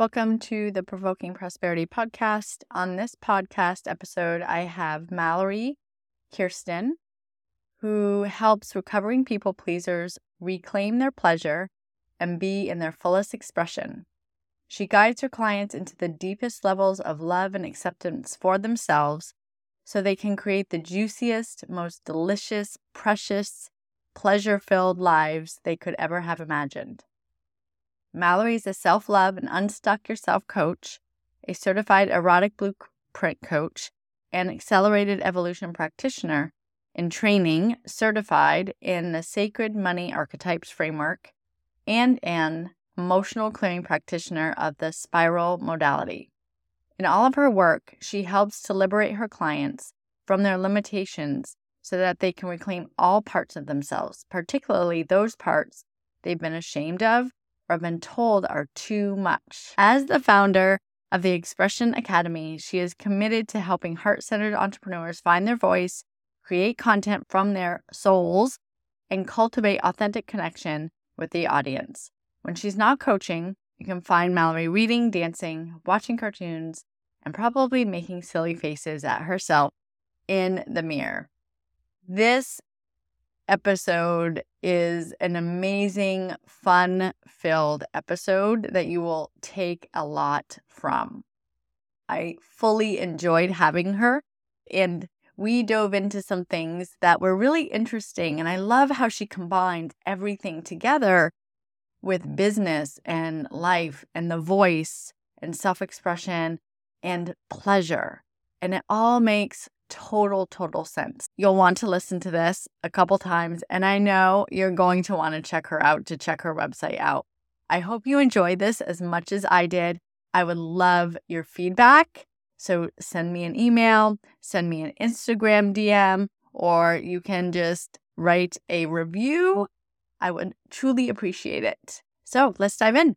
Welcome to the Provoking Prosperity Podcast. On this podcast episode, I have Mallory Kiersten, who helps recovering people pleasers reclaim their pleasure and be in their fullest expression. She guides her clients into the deepest levels of love and acceptance for themselves so they can create the juiciest, most delicious, precious, pleasure filled lives they could ever have imagined. Mallory is a self love and unstuck yourself coach, a certified erotic blueprint coach, and accelerated evolution practitioner in training, certified in the sacred money archetypes framework, and an emotional clearing practitioner of the spiral modality. In all of her work, she helps to liberate her clients from their limitations so that they can reclaim all parts of themselves, particularly those parts they've been ashamed of or been told are too much. As the founder of the Expression Academy, she is committed to helping heart centered entrepreneurs find their voice, create content from their souls, and cultivate authentic connection with the audience. When she's not coaching, you can find Mallory reading, dancing, watching cartoons, and probably making silly faces at herself in the mirror. This episode is an amazing, fun filled episode that you will take a lot from. I fully enjoyed having her, and we dove into some things that were really interesting. And I love how she combined everything together with business and life and the voice and self expression and pleasure. And it all makes total, total sense. You'll want to listen to this a couple times, and I know you're going to want to check her out to check her website out. I hope you enjoyed this as much as I did. I would love your feedback. So send me an email, send me an Instagram DM, or you can just write a review. I would truly appreciate it. So let's dive in.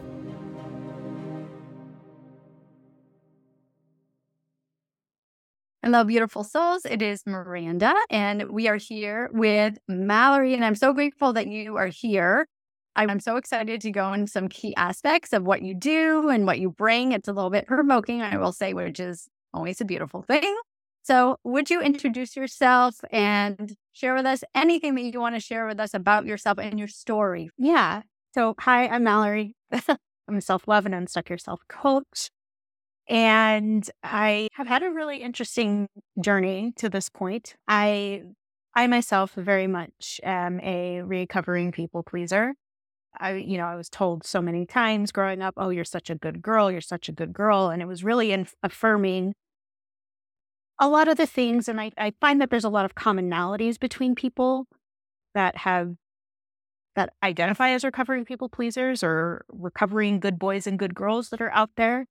Hello, beautiful souls. It is Miranda, and we are here with Mallory. And I'm so grateful that you are here. I'm so excited to go into some key aspects of what you do and what you bring. It's a little bit provoking, I will say, which is always a beautiful thing. So, would you introduce yourself and share with us anything that you want to share with us about yourself and your story? Yeah. So, hi, I'm Mallory. I'm a self love and unstuck yourself coach. And I have had a really interesting journey to this point. I I myself very much am a recovering people pleaser. I, you know, I was told so many times growing up, "Oh, you're such a good girl. You're such a good girl," and it was really in- affirming a lot of the things. And I, I find that there's a lot of commonalities between people that have that identify as recovering people pleasers or recovering good boys and good girls that are out there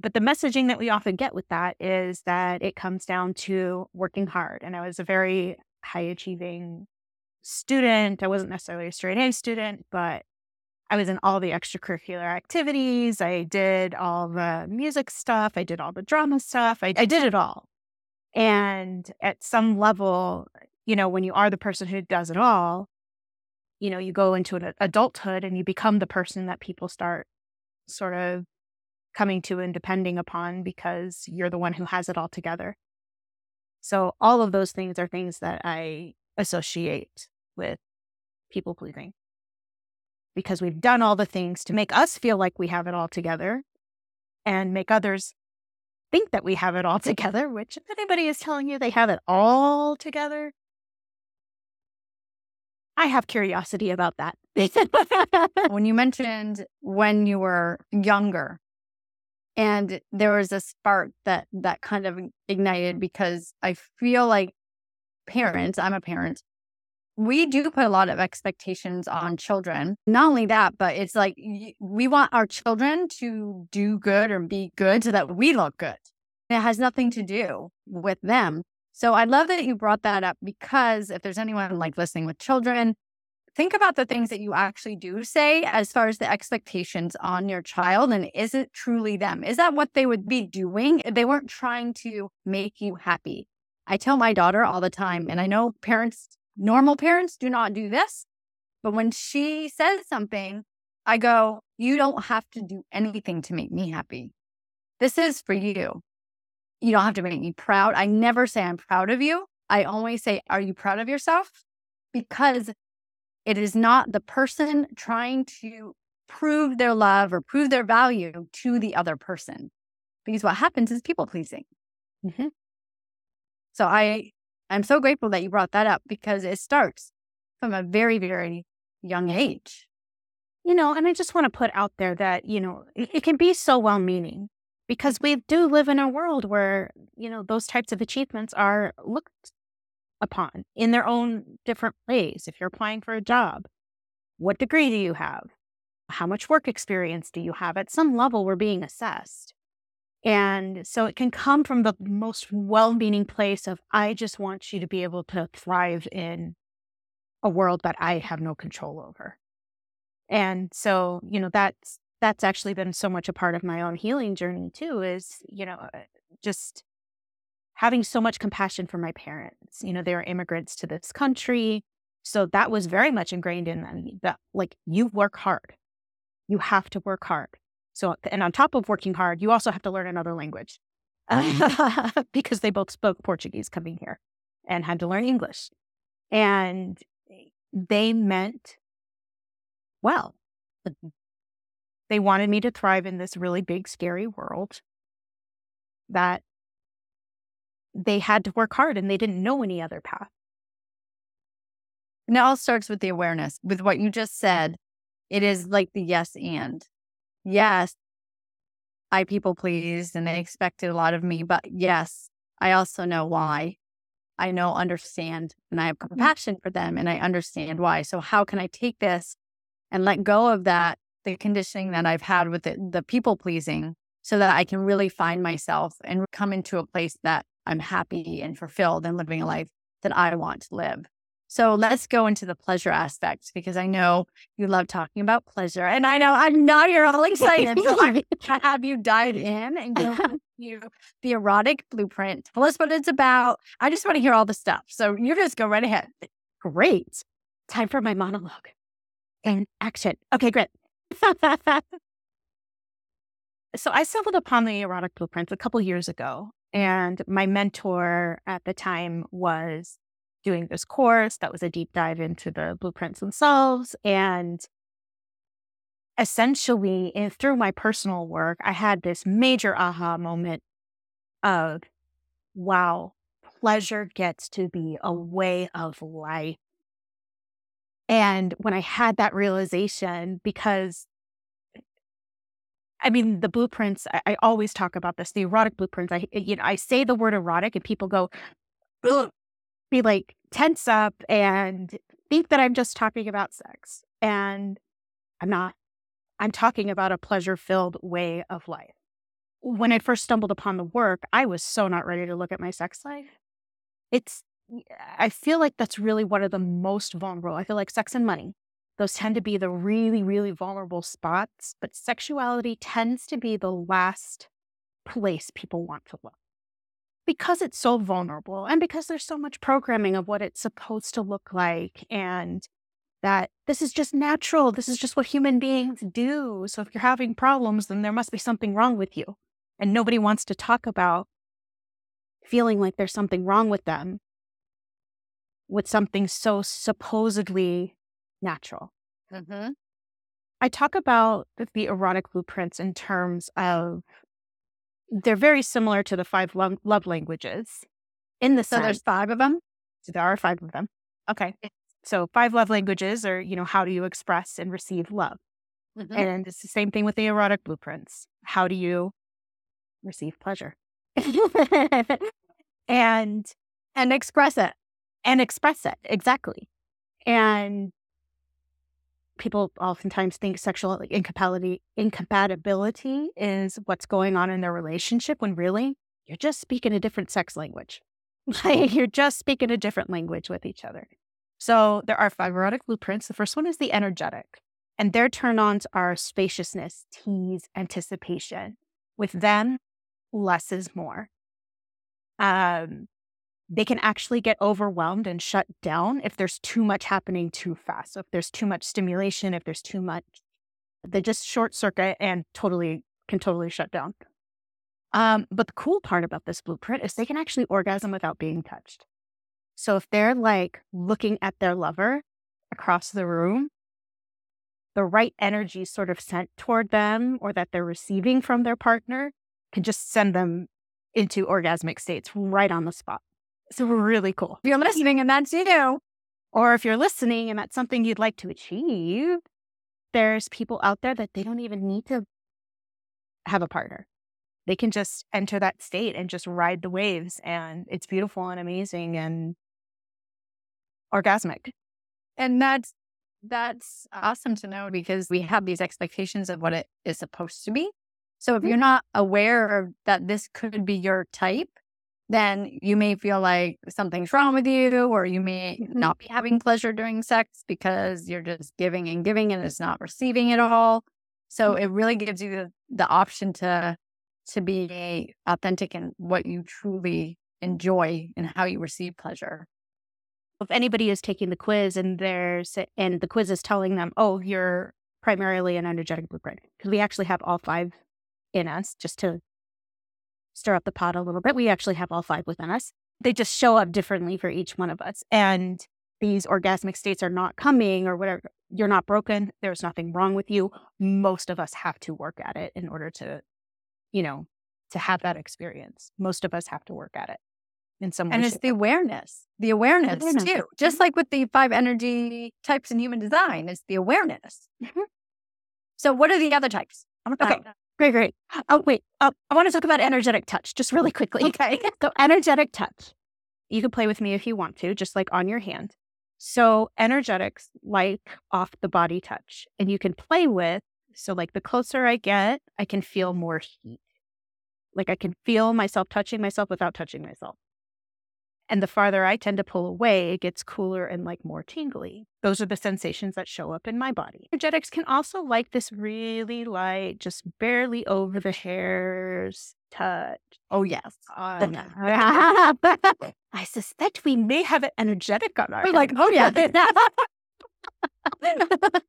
but the messaging that we often get with that is that it comes down to working hard. And I was a very high achieving student. I wasn't necessarily a straight A student, but I was in all the extracurricular activities. I did all the music stuff. I did all the drama stuff. I, I did it all. And at some level, you know, when you are the person who does it all, you know, you go into an adulthood and you become the person that people start sort of coming to and depending upon because you're the one who has it all together. So, all of those things are things that I associate with people pleasing because we've done all the things to make us feel like we have it all together. and make others think that we have it all together, which if anybody is telling you they have it all together, I have curiosity about that. when you mentioned when you were younger and there was a spark that that kind of ignited because I feel like parents, I'm a parent, we do put a lot of expectations on children. Not only that, but it's like we want our children to do good or be good so that we look good. It has nothing to do with them. So I love that you brought that up because if there's anyone like listening with children, think about the things that you actually do say as far as the expectations on your child and is it truly them? Is that what they would be doing? They weren't trying to make you happy. I tell my daughter all the time, and I know parents, normal parents do not do this, but when she says something, I go, You don't have to do anything to make me happy. This is for you. You don't have to make me proud. I never say I'm proud of you. I always say, Are you proud of yourself? Because it is not the person trying to prove their love or prove their value to the other person. Because what happens is people pleasing. Mm-hmm. So I I'm so grateful that you brought that up because it starts from a very, very young age. You know, and I just want to put out there that, you know, it, it can be so well meaning because we do live in a world where, you know, those types of achievements are looked upon in their own different ways. If you're applying for a job, what degree do you have? How much work experience do you have? At some level, we're being assessed. And so it can come from the most well meaning place of, I just want you to be able to thrive in a world that I have no control over. And so, you know, that's, that's actually been so much a part of my own healing journey too, is, you know, uh, just having so much compassion for my parents. You know, they were immigrants to this country. So that was very much ingrained in them that, like, you work hard. You have to work hard. So, and on top of working hard, you also have to learn another language mm. because they both spoke Portuguese coming here and had to learn English. And eh, they meant well. They wanted me to thrive in this really big, scary world that they had to work hard and they didn't know any other path. And it all starts with the awareness. With what you just said, it is like the yes and. Yes, I people pleased and they expected a lot of me, but yes, I also know why. I know, understand, and I have mm-hmm. compassion for them and I understand why. So, how can I take this and let go of that, the conditioning that I've had with the, the people pleasing, so that I can really find myself and come into a place that I'm happy and fulfilled and living a life that I want to live. So let's go into the pleasure aspect because I know you love talking about pleasure. And I know I'm not you're all excited. so I'm have you dive in and go you the erotic blueprint. Tell us what it's about. I just want to hear all the stuff. So you just go right ahead. Great. Time for my monologue. And action. Okay, great. so I stumbled upon the erotic blueprint a couple years ago and my mentor at the time was doing this course that was a deep dive into the blueprints themselves. And essentially, through my personal work, I had this major aha moment of wow, pleasure gets to be a way of life. And when I had that realization, because I mean, the blueprints, I, I, always talk about this, the erotic blueprints. I, you know, I say the word erotic and people go, be like tense up and think that I'm just talking about sex. And I'm not. I'm talking about a pleasure filled way of life. When I first stumbled upon the work, I was so not ready to look at my sex life. It's, I feel like that's really one of the most vulnerable. I feel like sex and money those tend to be the really, really vulnerable spots, but sexuality tends to be the last place people want to look because it's so vulnerable and because there's so much programming of what it's supposed to look like and that this is just natural. This is just what human beings do. So if you're having problems, then there must be something wrong with you. And nobody wants to talk about feeling like there's something wrong with them with something so supposedly natural. Mm-hmm. I talk about the erotic blueprints in terms of they're very similar to the five love, love languages in the So sense there's five of them. there are five of them. Okay. So five love languages are, you know, how do you express and receive love? Mm-hmm. And it's the same thing with the erotic blueprints. How do you receive pleasure? and and express it. and express it exactly. And people oftentimes think sexual incompatibility incompatibility is what's going on in their relationship when really you're just speaking a different sex language. Like you're just speaking a different language with each other. So there are five erotic blueprints. The first one is the energetic, and their turn-ons are spaciousness, tease, anticipation. With them, less is more. Um, they can actually get overwhelmed and shut down if there's too much happening too fast. So if there's too much stimulation, if there's too much, they just short circuit and totally can totally shut down. Um, but the cool part about this blueprint is they can actually orgasm without being touched. So if they're like looking at their lover across the room, the right energy sort of sent toward them or that they're receiving from their partner can just send them into orgasmic states right on the spot. It's really cool. If you're listening and that's you, Or if you're listening and that's something you'd like to achieve, there's people out there that they don't even need to have a partner. They can just enter that state and just ride the waves. And it's beautiful and amazing and orgasmic. and that's that's awesome to know because we have these expectations of what it is supposed to be. So if you're mm-hmm. not aware that this could be your type, then you may feel like something's wrong with you, or you may Mhm. not be having pleasure during sex because you're just giving and giving and it's not receiving at all. So it really gives you the, the option to to be authentic in what you truly enjoy and how you receive pleasure. If anybody is taking the quiz and there's and the quiz is telling them, oh, you're primarily an energetic blueprint, because we actually have all five in us, just to stir up the pot a little bit. We actually have all five within us. They just show up differently for each one of us. And these orgasmic states are not coming or whatever. You're not broken. There's nothing wrong with you. Most of us have to work at it in order to, you know, to have that experience. Most of us have to work at it in some way. And it's the awareness, the awareness awareness. too. Just like with the five energy types in human design, it's the awareness. Mhm. So, what are the other types? Okay. Great, great. Oh, wait. Uh, I want to talk about energetic touch just really quickly. Okay. So, energetic touch. You can play with me if you want to, just like on your hand. So, energetics like off the body touch, and you can play with. So, like the closer I get, I can feel more heat. Like I can feel myself touching myself without touching myself. And the farther I tend to pull away, it gets cooler and like more tingly. Those are the sensations that show up in my body. Energetics can also like this really light, just barely over the hairs touch. Oh yes. on- I suspect we may have an energetic on our We're like, oh yeah.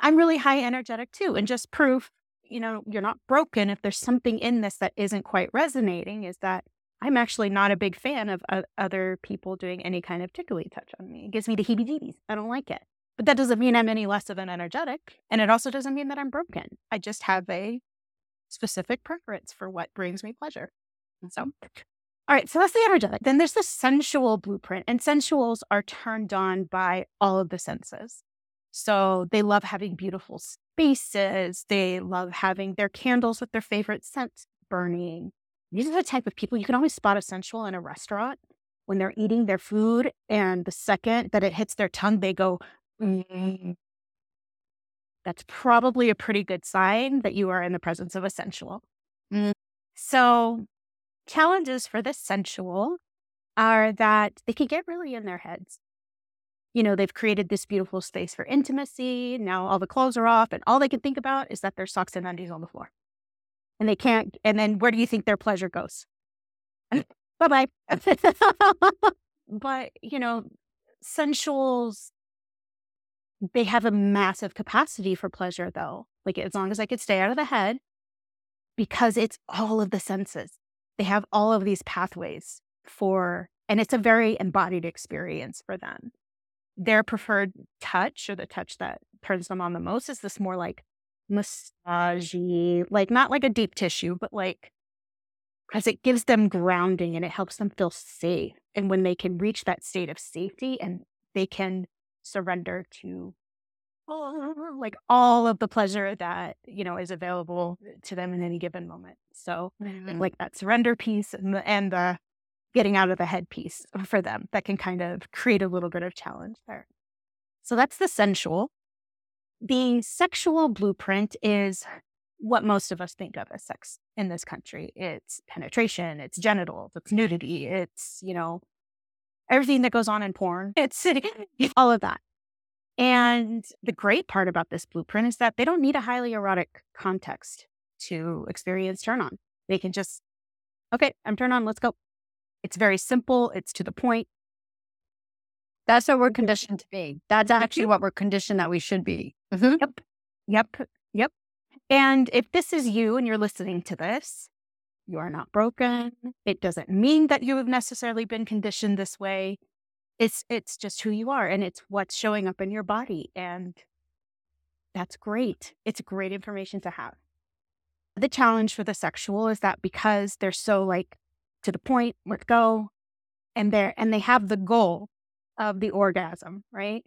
I'm really high energetic too. And just proof, you know, you're not broken. If there's something in this that isn't quite resonating, is that I'm actually not a big fan of o- other people doing any kind of tickly touch on me. It gives me the heebie jeebies. I don't like it. But that doesn't mean I'm any less of an energetic. And it also doesn't mean that I'm broken. I just have a specific preference for what brings me pleasure. So, all right, so that's the energetic. Then there's the sensual blueprint, and sensuals are turned on by all of the senses. So they love having beautiful spaces. They love having their candles with their favorite scents burning. These are the type of people you can always spot a sensual in a restaurant when they're eating their food, and the second that it hits their tongue, they go, "Mm." That's probably a pretty good sign that you are in the presence of a sensual. Mm. So, challenges for the sensual are that they can get really in their heads. You know, they've created this beautiful space for intimacy. Now all the clothes are off, and all they can think about is that their socks and undies on the floor. And they can't, and then where do you think their pleasure goes? bye bye. but, you know, sensuals, they have a massive capacity for pleasure, though. Like, as long as I could stay out of the head, because it's all of the senses. They have all of these pathways for, and it's a very embodied experience for them. Their preferred touch, or the touch that turns them on the most, is this more like massagey, like not like a deep tissue, but like because it gives them grounding and it helps them feel safe. And when they can reach that state of safety and they can surrender to oh, like all of the pleasure that you know is available to them in any given moment. So mm-hmm. like that surrender piece and the, and the getting out of the head piece for them that can kind of create a little bit of challenge there. So that's the sensual. The sexual blueprint is what most of us think of as sex in this country. It's penetration, it's genitals, it's nudity, it's, you know, everything that goes on in porn. It's all of that. And the great part about this blueprint is that they don't need a highly erotic context to experience turn on. They can just, okay, I'm turned on, let's go. It's very simple, it's to the point. That's what we're conditioned to be. That's actually what we're conditioned that we should be. Mm-hmm. Yep. Yep. Yep. And if this is you and you're listening to this, you are not broken. It doesn't mean that you have necessarily been conditioned this way. It's it's just who you are and it's what's showing up in your body and that's great. It's great information to have. The challenge for the sexual is that because they're so like to the point, let's go, and they're and they have the goal of the orgasm, right?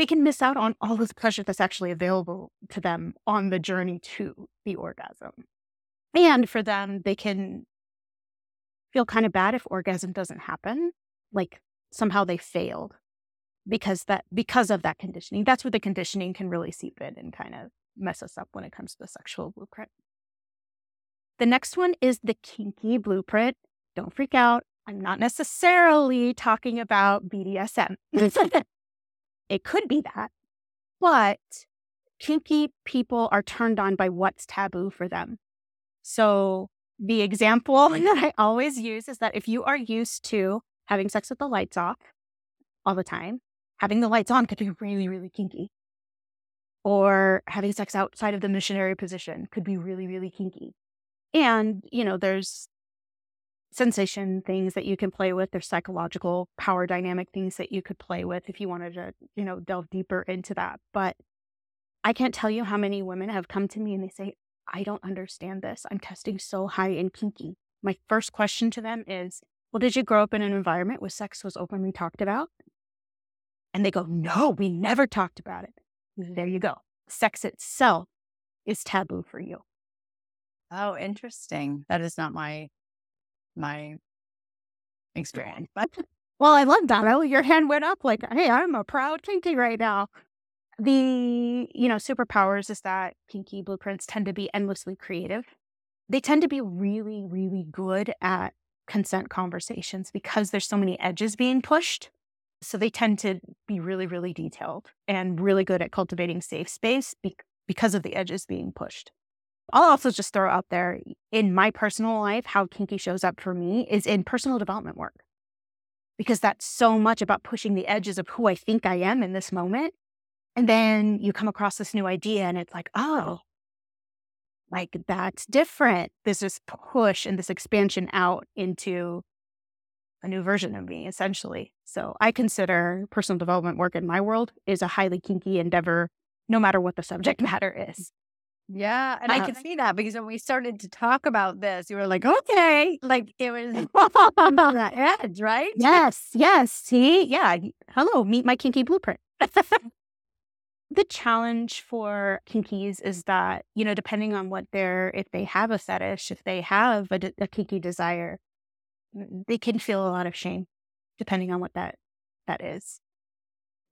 They can miss out on all this pleasure that's actually available to them on the journey to the orgasm. And for them, they can feel kind of bad if orgasm doesn't happen, like somehow they failed because that because of that conditioning. That's where the conditioning can really seep in and kind of mess us up when it comes to the sexual blueprint. The next one is the kinky blueprint. Don't freak out. I'm not necessarily talking about BDSM. It could be that. But kinky people are turned on by what's taboo for them. So the example that I always use is that if you are used to having sex with the lights off all the time, having the lights on could be really, really kinky. Or having sex outside of the missionary position could be really, really kinky. And, you know, there's sensation things that you can play with. There's psychological power dynamic things that you could play with if you wanted to, you know, delve deeper into that. But I can't tell you how many women have come to me and they say, I don't understand this. I'm testing so high and kinky. My first question to them is, Well, did you grow up in an environment where sex was openly talked about? And they go, No, we never talked about it. There you go. Sex itself is taboo for you. Oh, interesting. That is not my my experience. But well, I love that. Oh, your hand went up like, hey, I'm a proud kinky right now. The, you know, superpowers is that kinky blueprints tend to be endlessly creative. They tend to be really, really good at consent conversations because there's so many edges being pushed. So they tend to be really, really detailed and really good at cultivating safe space be- because of the edges being pushed. I'll also just throw out there in my personal life, how kinky shows up for me is in personal development work. Because that's so much about pushing the edges of who I think I am in this moment. And then you come across this new idea and it's like, oh, like that's different. There's this push and this expansion out into a new version of me, essentially. So I consider personal development work in my world is a highly kinky endeavor, no matter what the subject matter is. Yeah. And I uh-huh. can see that because when we started to talk about this, you were like, okay, like it was on that edge, right? Yes. Yes. See? Yeah. Hello, meet my kinky blueprint. the challenge for kinkies is that, you know, depending on what they're, if they have a fetish, if they have a, a kinky desire, mm, they can feel a lot of shame depending on what that that is.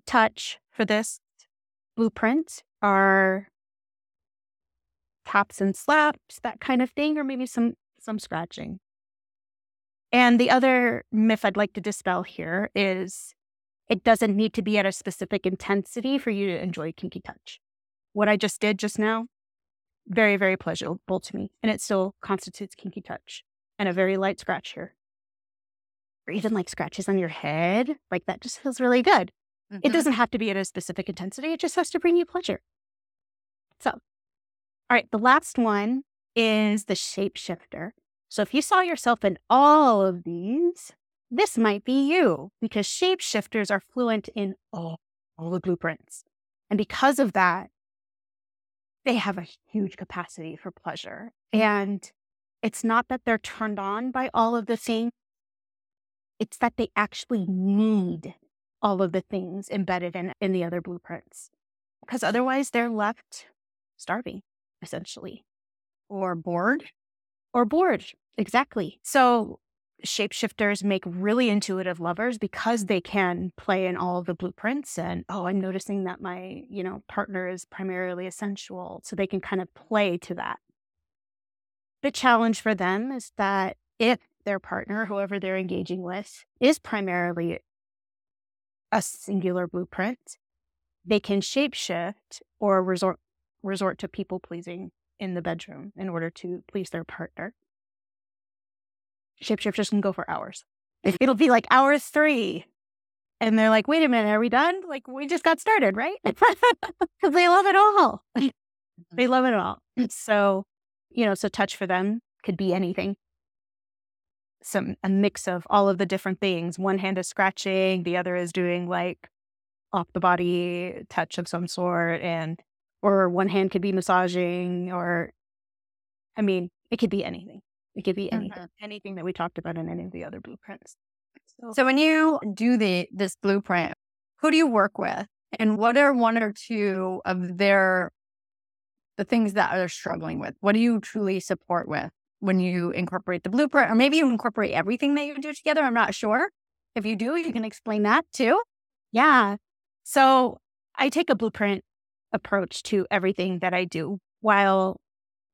Touch for this blueprint are taps and slaps, that kind of thing, or maybe some some scratching. And the other myth I'd like to dispel here is it doesn't need to be at a specific intensity for you to enjoy kinky touch. What I just did just now, very, very pleasurable to me. And it still constitutes kinky touch and a very light scratch here. Or even like scratches on your head, like that just feels really good. Mm-hmm. It doesn't have to be at a specific intensity, it just has to bring you pleasure. So all right, the last one is the shapeshifter. So if you saw yourself in all of these, this might be you because shapeshifters are fluent in all, all the blueprints. And because of that, they have a huge capacity for pleasure. And it's not that they're turned on by all of the things, it's that they actually need all of the things embedded in, in the other blueprints. Because otherwise, they're left starving, essentially. Or bored. Or bored. Exactly. So shapeshifters make really intuitive lovers because they can play in all the blueprints and oh i'm noticing that my you know partner is primarily a sensual so they can kind of play to that the challenge for them is that if their partner whoever they're engaging with is primarily a singular blueprint they can shapeshift or resort resort to people pleasing in the bedroom in order to please their partner shapeshifters can go for hours. It'll be like hours three. And they're like, wait a minute, are we done? Like, we just got started, right? Because they love it all. they Mm-hmm. love it all. So, you know, so touch for them could be anything. Some, a mix of all of the different things. One hand is scratching, the other is doing like off the body touch of some sort. And, or one hand could be massaging, or, I mean, it could be anything. It could be anything, Mhm. anything that we talked about in any of the other blueprints. So when you do the this blueprint, who do you work with? And what are one or two of their the things that they're struggling with? What do you truly support with when you incorporate the blueprint? Or maybe you incorporate everything that you do together. I'm not sure. If you do, you can explain that too. Yeah. So I take a blueprint approach to everything that I do. While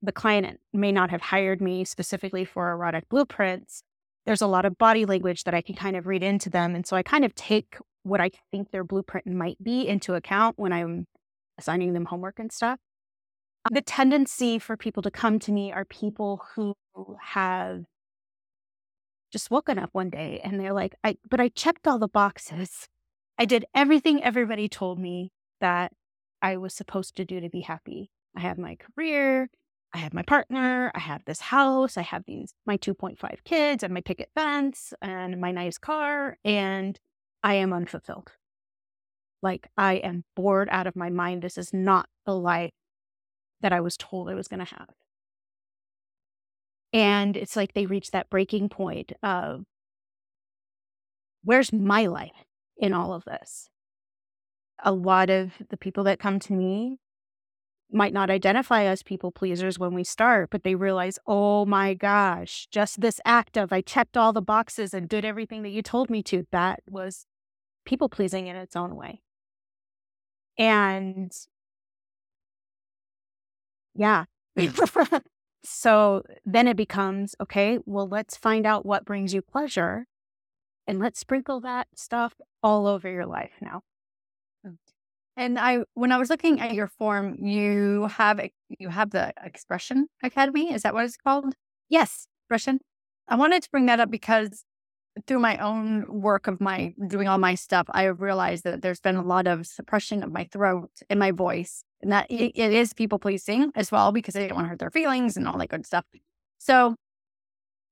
the client may not have hired me specifically for erotic blueprints, there's a lot of body language that I can kind of read into them. And so I kind of take what I think their blueprint might be into account when I'm assigning them homework and stuff. The tendency for people to come to me are people who have just woken up one day and they're like, I but I checked all the boxes. I did everything everybody told me that I was supposed to do to be happy. I have my career, I have my partner, I have this house, I have these my 2.5 kids and my picket fence and my nice car and I am unfulfilled. Like I am bored out of my mind. This is not the life that I was told I was going to have. And it's like they reach that breaking point of where's my life in all of this? A lot of the people that come to me might not identify as people pleasers when we start, but they realize, oh my gosh, just this act of I checked all the boxes and did everything that you told me to, that was people pleasing in its own way. And yeah. Mm. so then it becomes okay, well, let's find out what brings you pleasure and let's sprinkle that stuff all over your life now. And I, when I was looking at your form, you have you have the Expression Academy. Is that what it's called? Yes. Expression. I wanted to bring that up because through my own work of my doing all my stuff, I have realized that there's been a lot of suppression of my throat and my voice, and that it, it is people pleasing as well because they don't want to hurt their feelings and all that good stuff. So,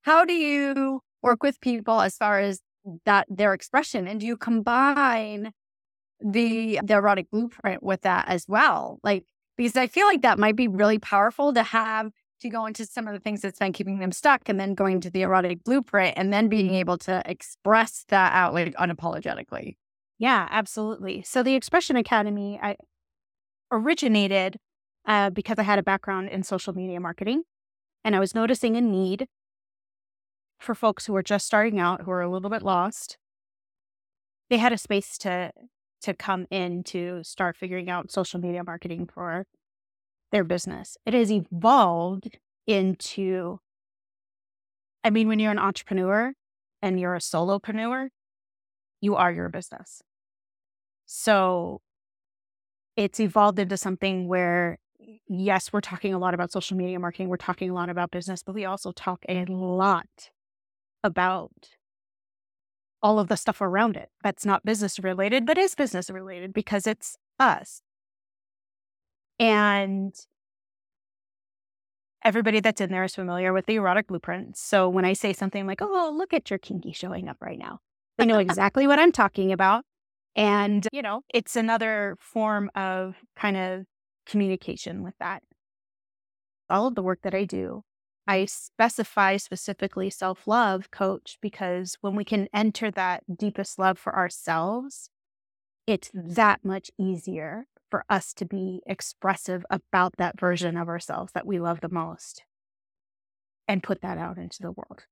how do you work with people as far as that their expression, and do you combine the the erotic blueprint with that as well? Like because I feel like that might be really powerful to have to go into some of the things that's been keeping them stuck and then going to the erotic blueprint and then being able to express that out like unapologetically. Yeah, absolutely. So the Expression Academy I originated uh, because I had a background in social media marketing and I was noticing a need for folks who were just starting out, who are a little bit lost. They had a space to to come in to start figuring out social media marketing for their business. It has evolved into, I mean, when you're an entrepreneur and you're a solopreneur, you are your business. So it's evolved into something where, yes, we're talking a lot about social media marketing, we're talking a lot about business, but we also talk a lot about all of the stuff around it that's not business related, but is business related because it's us. And everybody that's in there is familiar with the erotic blueprint. So when I say something like, oh, look at your kinky showing up right now, they know exactly what I'm talking about. And, you know, it's another form of kind of communication with that. All of the work that I do I specify specifically self love coach because when we can enter that deepest love for ourselves, it's that much easier for us to be expressive about that version of ourselves that we love the most and put that out into the world.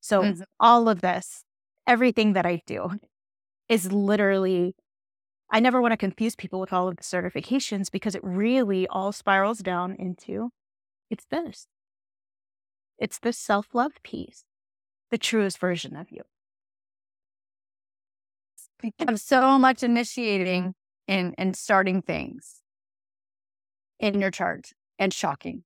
So, mm-hmm. all of this, everything that I do is literally, I never want to confuse people with all of the certifications because it really all spirals down into it's this. It's the self love piece, the truest version of you. Become so much initiating and, and starting things in your chart and shocking.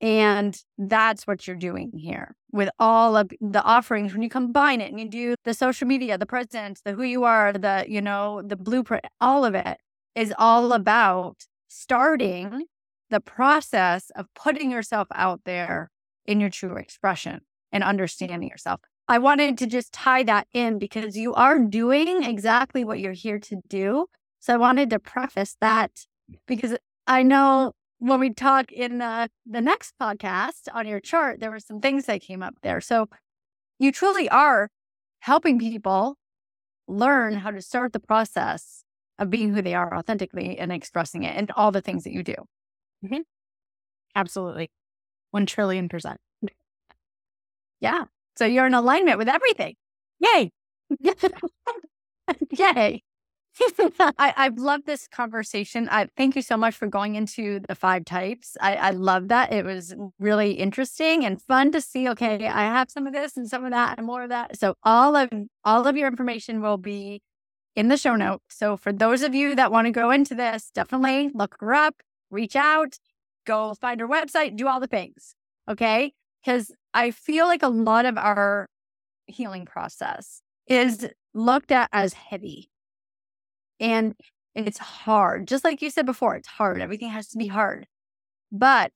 And that's what you're doing here with all of the offerings. When you combine it and you do the social media, the presence, the who you are, the, you know, the blueprint, all of it is all about starting the process of putting yourself out there in your true expression and understanding yourself. I wanted to just tie that in because you are doing exactly what you're here to do. So I wanted to preface that because I know when we talk in the, the next podcast on your chart, there were some things that came up there. So you truly are helping people learn how to start the process of being who they are authentically and expressing it and all the things that you do. Mm-hmm. Absolutely. 1 trillion percent. Yeah. So you're in alignment with everything. Yay. Yay. I, I've loved this conversation. I thank you so much for going into the five types. I, I love that. It was really interesting and fun to see. Okay, I have some of this and some of that and more of that. So all of all of your information will be in the show notes. So for those of you that want to go into this, definitely look her up, reach out, go find her website, do all the things. Okay. Because I feel like a lot of our healing process is looked at as heavy and it's hard. Just like you said before, it's hard. Everything has to be hard. But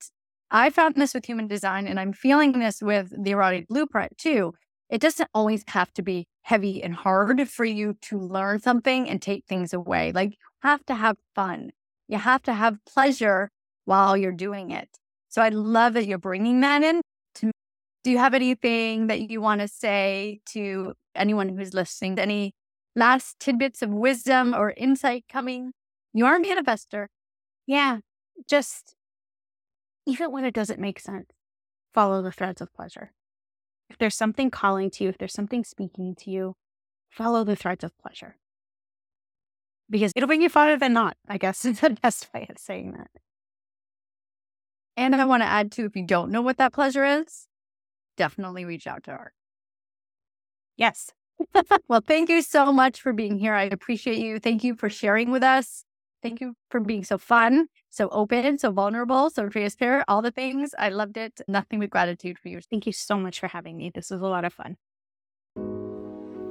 I found this with human design and I'm feeling this with the erotic blueprint too. It doesn't always have to be heavy and hard for you to learn something and take things away. Like you have to have fun. You have to have pleasure while you're doing it. So I love that you're bringing that in. Do you have anything that you want to say to anyone who's listening? Any last tidbits of wisdom or insight coming? You are a manifester. Yeah, just even when it doesn't make sense, follow the threads of pleasure. If there's something calling to you, if there's something speaking to you, follow the threads of pleasure because it'll bring you farther than not, I guess is the best way of saying that. And I want to add too, if you don't know what that pleasure is, definitely reach out to her. Yes. well, thank you so much for being here. I appreciate you. Thank you for sharing with us. Thank you for being so fun, so open, so vulnerable, so transparent, all the things. I loved it. Nothing but gratitude for you. Thank you so much for having me. This was a lot of fun.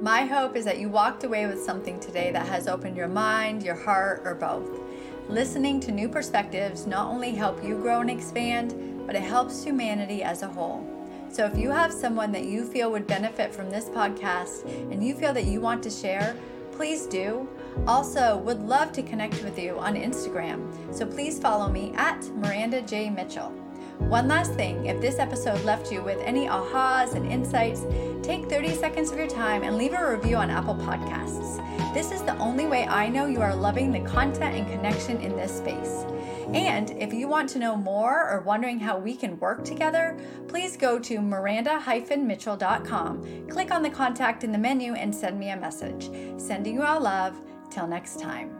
My hope is that you walked away with something today that has opened your mind, your heart, or both. Listening to new perspectives not only help you grow and expand, but it helps humanity as a whole. So if you have someone that you feel would benefit from this podcast and you feel that you want to share, please do. Also, would love to connect with you on Instagram. So please follow me at Miranda J. Mitchell. One last thing if this episode left you with any ahas and insights, take 30 seconds of your time and leave a review on Apple Podcasts. This is the only way I know you are loving the content and connection in this space. And if you want to know more or wondering how we can work together, please go to miranda-mitchell.com, click on the contact in the menu, and send me a message. Sending you all love. Till next time.